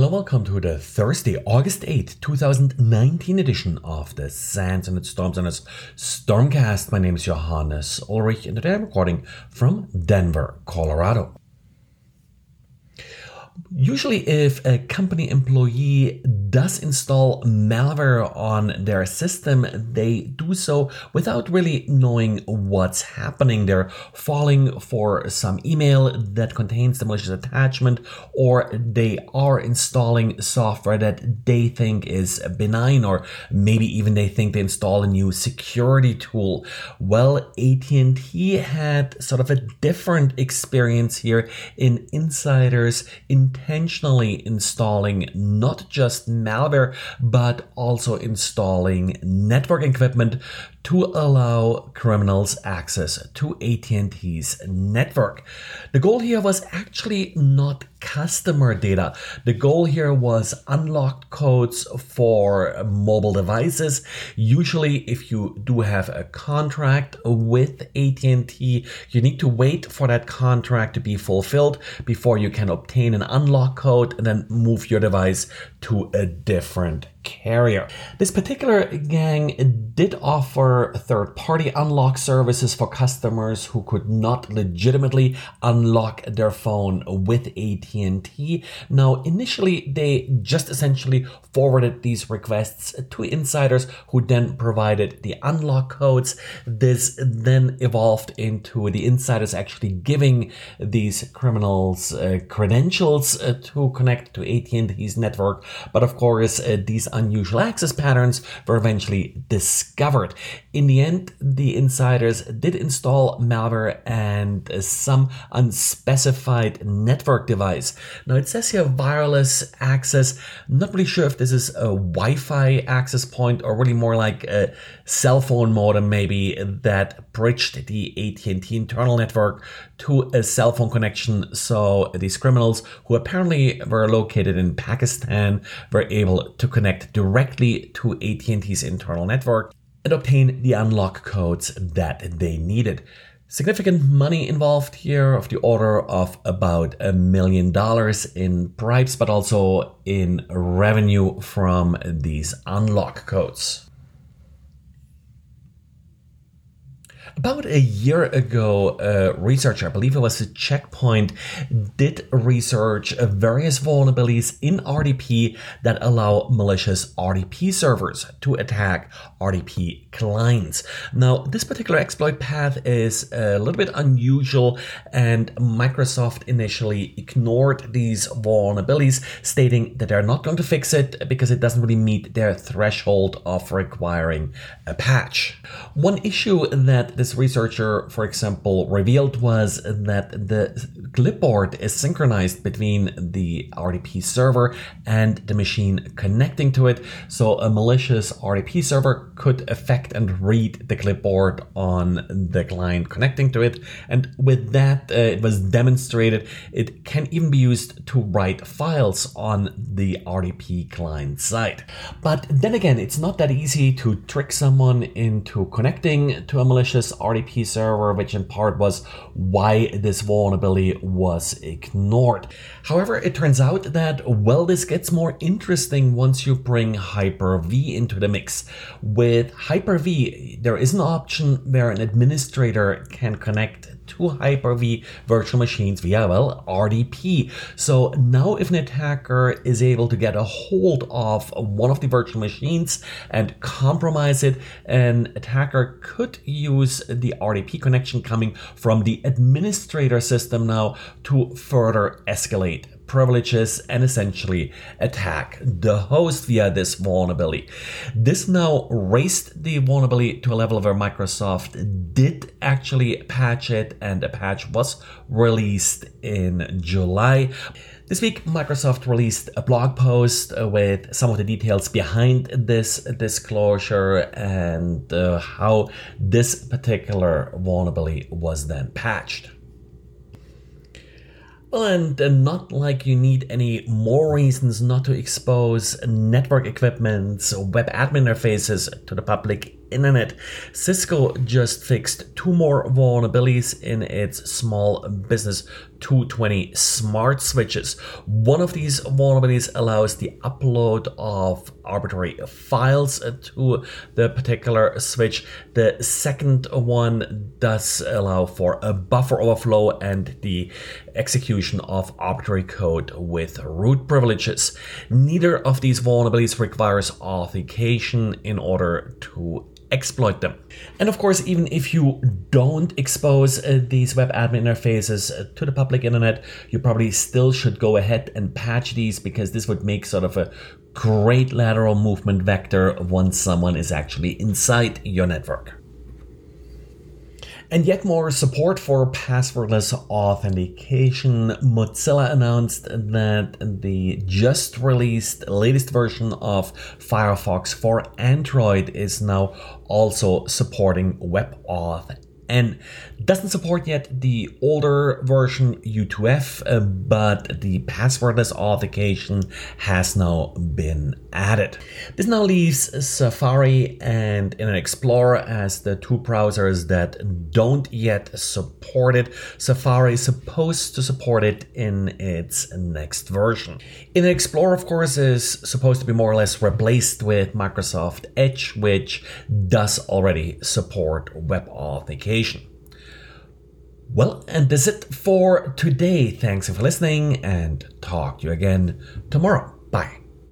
Hello, welcome to the Thursday, August 8th, 2019 edition of the SANS and its Storms and its Stormcast. My name is Johannes Ulrich and today I'm recording from Denver, Colorado. Usually, if a company employee does install malware on their system, they do so without really knowing what's happening. They're falling for some email that contains the malicious attachment, or they are installing software that they think is benign, or maybe even they think they install a new security tool. Well, AT&T had sort of a different experience here in insiders intentionally installing not just malware, but also installing network equipment to allow criminals access to AT&T's network. The goal here was actually not customer data. The goal here was unlocked codes for mobile devices. Usually if you do have a contract with AT&T, you need to wait for that contract to be fulfilled before you can obtain an unlock code and then move your device to a different carrier. This particular gang did offer third party unlock services for customers who could not legitimately unlock their phone with AT&T. Now, initially they just essentially forwarded these requests to insiders who then provided the unlock codes. This then evolved into the insiders actually giving these criminals uh, credentials uh, to connect to AT&T's network. But of course, uh, these unusual access patterns were eventually discovered. In the end, the insiders did install malware and some unspecified network device. Now it says here wireless access. Not really sure if this is a Wi-Fi access point or really more like a cell phone modem maybe that bridged the AT&T internal network to a cell phone connection. So these criminals who apparently were located in Pakistan were able to connect directly to AT&T's internal network and obtain the unlock codes that they needed. Significant money involved here of the order of about a million dollars in bribes, but also in revenue from these unlock codes. About a year ago, a researcher, I believe it was a Check Point, did research various vulnerabilities in RDP that allow malicious RDP servers to attack RDP clients. Now, this particular exploit path is a little bit unusual, and Microsoft initially ignored these vulnerabilities, stating that they're not going to fix it because it doesn't really meet their threshold of requiring a patch. One issue that this researcher, for example, revealed was that the clipboard is synchronized between the RDP server and the machine connecting to it. So a malicious RDP server could affect and read the clipboard on the client connecting to it. And with that, uh, it was demonstrated it can even be used to write files on the RDP client side. But then again, it's not that easy to trick someone into connecting to a malicious RDP server, which in part was why this vulnerability was ignored. However, it turns out that, well, this gets more interesting once you bring Hyper-V into the mix. With Hyper-V, there is an option where an administrator can connect to Hyper-V virtual machines via, well, RDP. So now if an attacker is able to get a hold of one of the virtual machines and compromise it, an attacker could use the RDP connection coming from the administrator system now to further escalate privileges and essentially attack the host via this vulnerability. This now raised the vulnerability to a level where Microsoft did actually patch it and a patch was released in July. This week, Microsoft released a blog post with some of the details behind this disclosure and uh, how this particular vulnerability was then patched. Well, and, and not like you need any more reasons not to expose network equipment, web admin interfaces to the public internet. Cisco just fixed two more vulnerabilities in its small business 220 smart switches. One of these vulnerabilities allows the upload of arbitrary files to the particular switch. The second one does allow for a buffer overflow and the execution of arbitrary code with root privileges. Neither of these vulnerabilities requires authentication in order to exploit them. And of course, even if you don't expose uh, these web admin interfaces uh, to the public internet, you probably still should go ahead and patch these because this would make sort of a great lateral movement vector once someone is actually inside your network. And yet more support for passwordless authentication. Mozilla announced that the just released latest version of Firefox for Android is now also supporting WebAuth and doesn't support yet the older version U2F, uh, but the passwordless authentication has now been added. This now leaves Safari and Internet Explorer as the two browsers that don't yet support it. Safari is supposed to support it in its next version. Internet Explorer, of course, is supposed to be more or less replaced with Microsoft Edge, which does already support web authentication. Well, and that's it for today. Thanks for listening and talk to you again tomorrow. Bye.